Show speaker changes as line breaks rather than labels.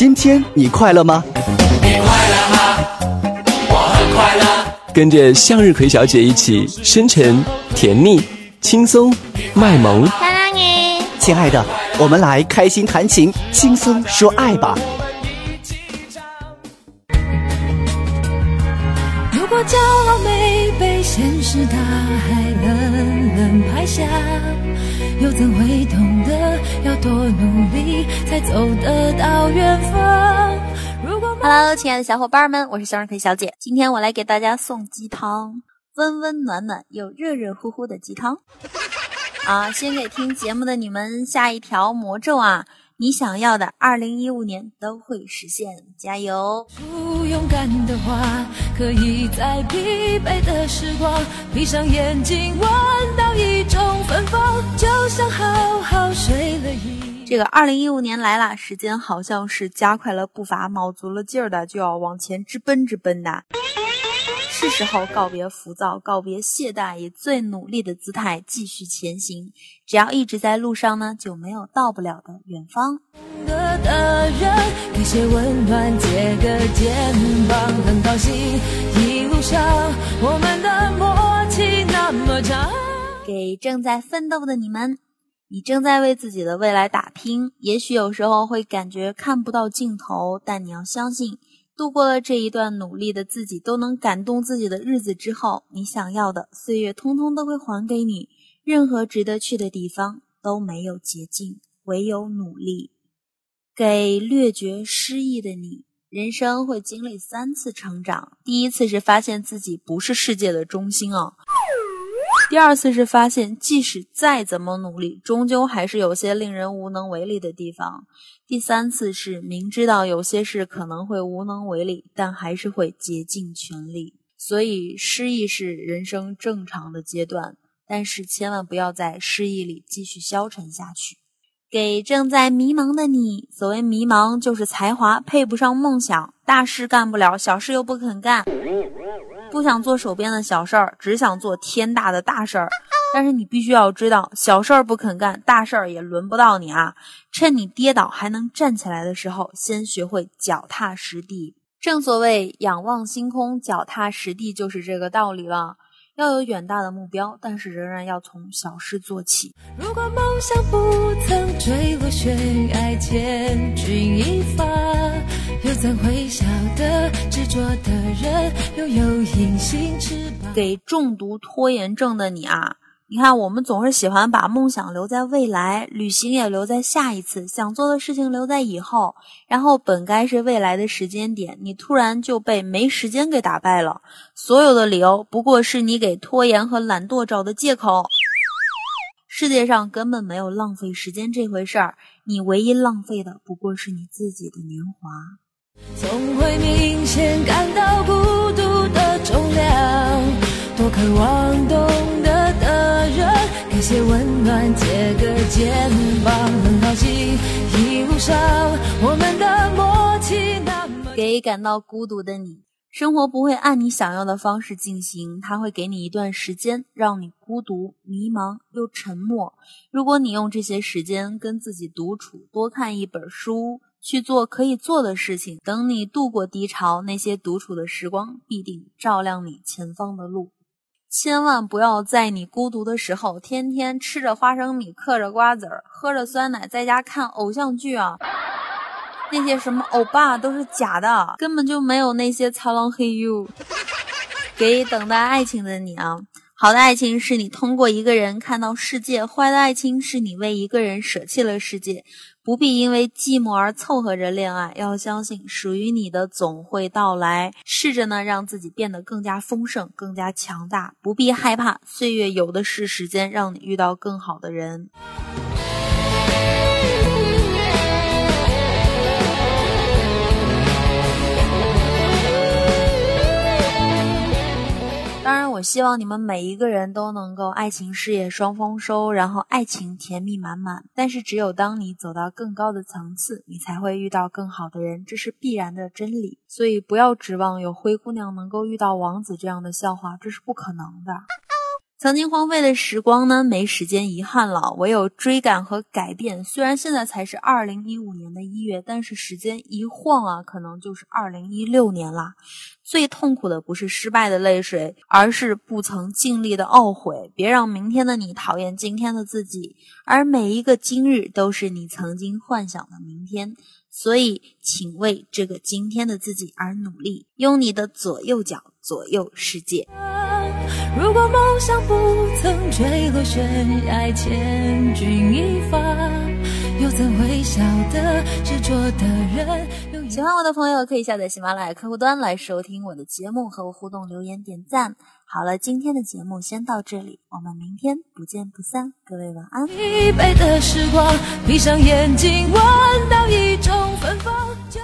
今天你快乐吗？
你快乐吗？我很快乐。
跟着向日葵小姐一起深沉、甜蜜、轻松、卖萌。
亲爱的，我们来开心弹琴，轻松说爱吧。
如果骄傲没被现实大海冷冷拍下，又怎会懂得要多努力才走得到远方
？Hello，亲爱的小伙伴们，我是向日葵小姐，今天我来给大家送鸡汤，温温暖暖又热热乎乎的鸡汤。啊，先给听节目的你们下一条魔咒啊！你想要的，二零一五年都会实现，加油！
不勇敢的话，可以在疲惫的时光，闭上眼睛，闻到
这个二零一五年来了，时间好像是加快了步伐，卯足了劲儿的就要往前直奔直奔的。是时候告别浮躁，告别懈怠，以最努力的姿态继续前行。只要一直在路上呢，就没有到不了的远方。给正在奋斗的你们，你正在为自己的未来打拼。也许有时候会感觉看不到尽头，但你要相信。度过了这一段努力的自己都能感动自己的日子之后，你想要的岁月通通都会还给你。任何值得去的地方都没有捷径，唯有努力。给略觉失意的你，人生会经历三次成长。第一次是发现自己不是世界的中心哦。第二次是发现，即使再怎么努力，终究还是有些令人无能为力的地方。第三次是明知道有些事可能会无能为力，但还是会竭尽全力。所以，失意是人生正常的阶段，但是千万不要在失意里继续消沉下去。给正在迷茫的你，所谓迷茫，就是才华配不上梦想，大事干不了，小事又不肯干。不想做手边的小事儿，只想做天大的大事儿。但是你必须要知道，小事儿不肯干，大事儿也轮不到你啊！趁你跌倒还能站起来的时候，先学会脚踏实地。正所谓仰望星空，脚踏实地，就是这个道理了。要有远大的目标，但是仍然要从小事做起。
如果梦想不曾坠落悬崖，千钧一发，又怎会晓得着的人拥有隐形翅膀？
给重度拖延症的你啊！你看，我们总是喜欢把梦想留在未来，旅行也留在下一次，想做的事情留在以后。然后本该是未来的时间点，你突然就被没时间给打败了。所有的理由不过是你给拖延和懒惰找的借口。世界上根本没有浪费时间这回事儿，你唯一浪费的不过是你自己的年华。
总会明显感到孤独的重量，多渴望懂得的人，给。些温暖，借个肩膀，很高兴一路上我们的默契那么。
给感到孤独的你，生活不会按你想要的方式进行，它会给你一段时间，让你孤独、迷茫又沉默。如果你用这些时间跟自己独处，多看一本书，去做可以做的事情，等你度过低潮，那些独处的时光必定照亮你前方的路。千万不要在你孤独的时候，天天吃着花生米，嗑着瓜子儿，喝着酸奶，在家看偶像剧啊！那些什么欧巴都是假的，根本就没有那些苍狼黑 you。给等待爱情的你啊，好的爱情是你通过一个人看到世界，坏的爱情是你为一个人舍弃了世界。不必因为寂寞而凑合着恋爱，要相信属于你的总会到来。试着呢，让自己变得更加丰盛，更加强大。不必害怕，岁月有的是时间，让你遇到更好的人。我希望你们每一个人都能够爱情事业双丰收，然后爱情甜蜜满满。但是，只有当你走到更高的层次，你才会遇到更好的人，这是必然的真理。所以，不要指望有灰姑娘能够遇到王子这样的笑话，这是不可能的。曾经荒废的时光呢，没时间遗憾了，唯有追赶和改变。虽然现在才是二零一五年的一月，但是时间一晃啊，可能就是二零一六年啦。最痛苦的不是失败的泪水，而是不曾尽力的懊悔。别让明天的你讨厌今天的自己，而每一个今日都是你曾经幻想的明天。所以，请为这个今天的自己而努力，用你的左右脚左右世界。
如果梦想不曾坠落悬崖，千钧一发，又怎会晓得执着的人？
喜欢我的朋友可以下载喜马拉雅客户端来收听我的节目，和我互动留言点赞。好了，今天的节目先到这里，我们明天不见不散。各位晚安。
疲惫的时光，闭上眼睛，闻到一种芬芳。就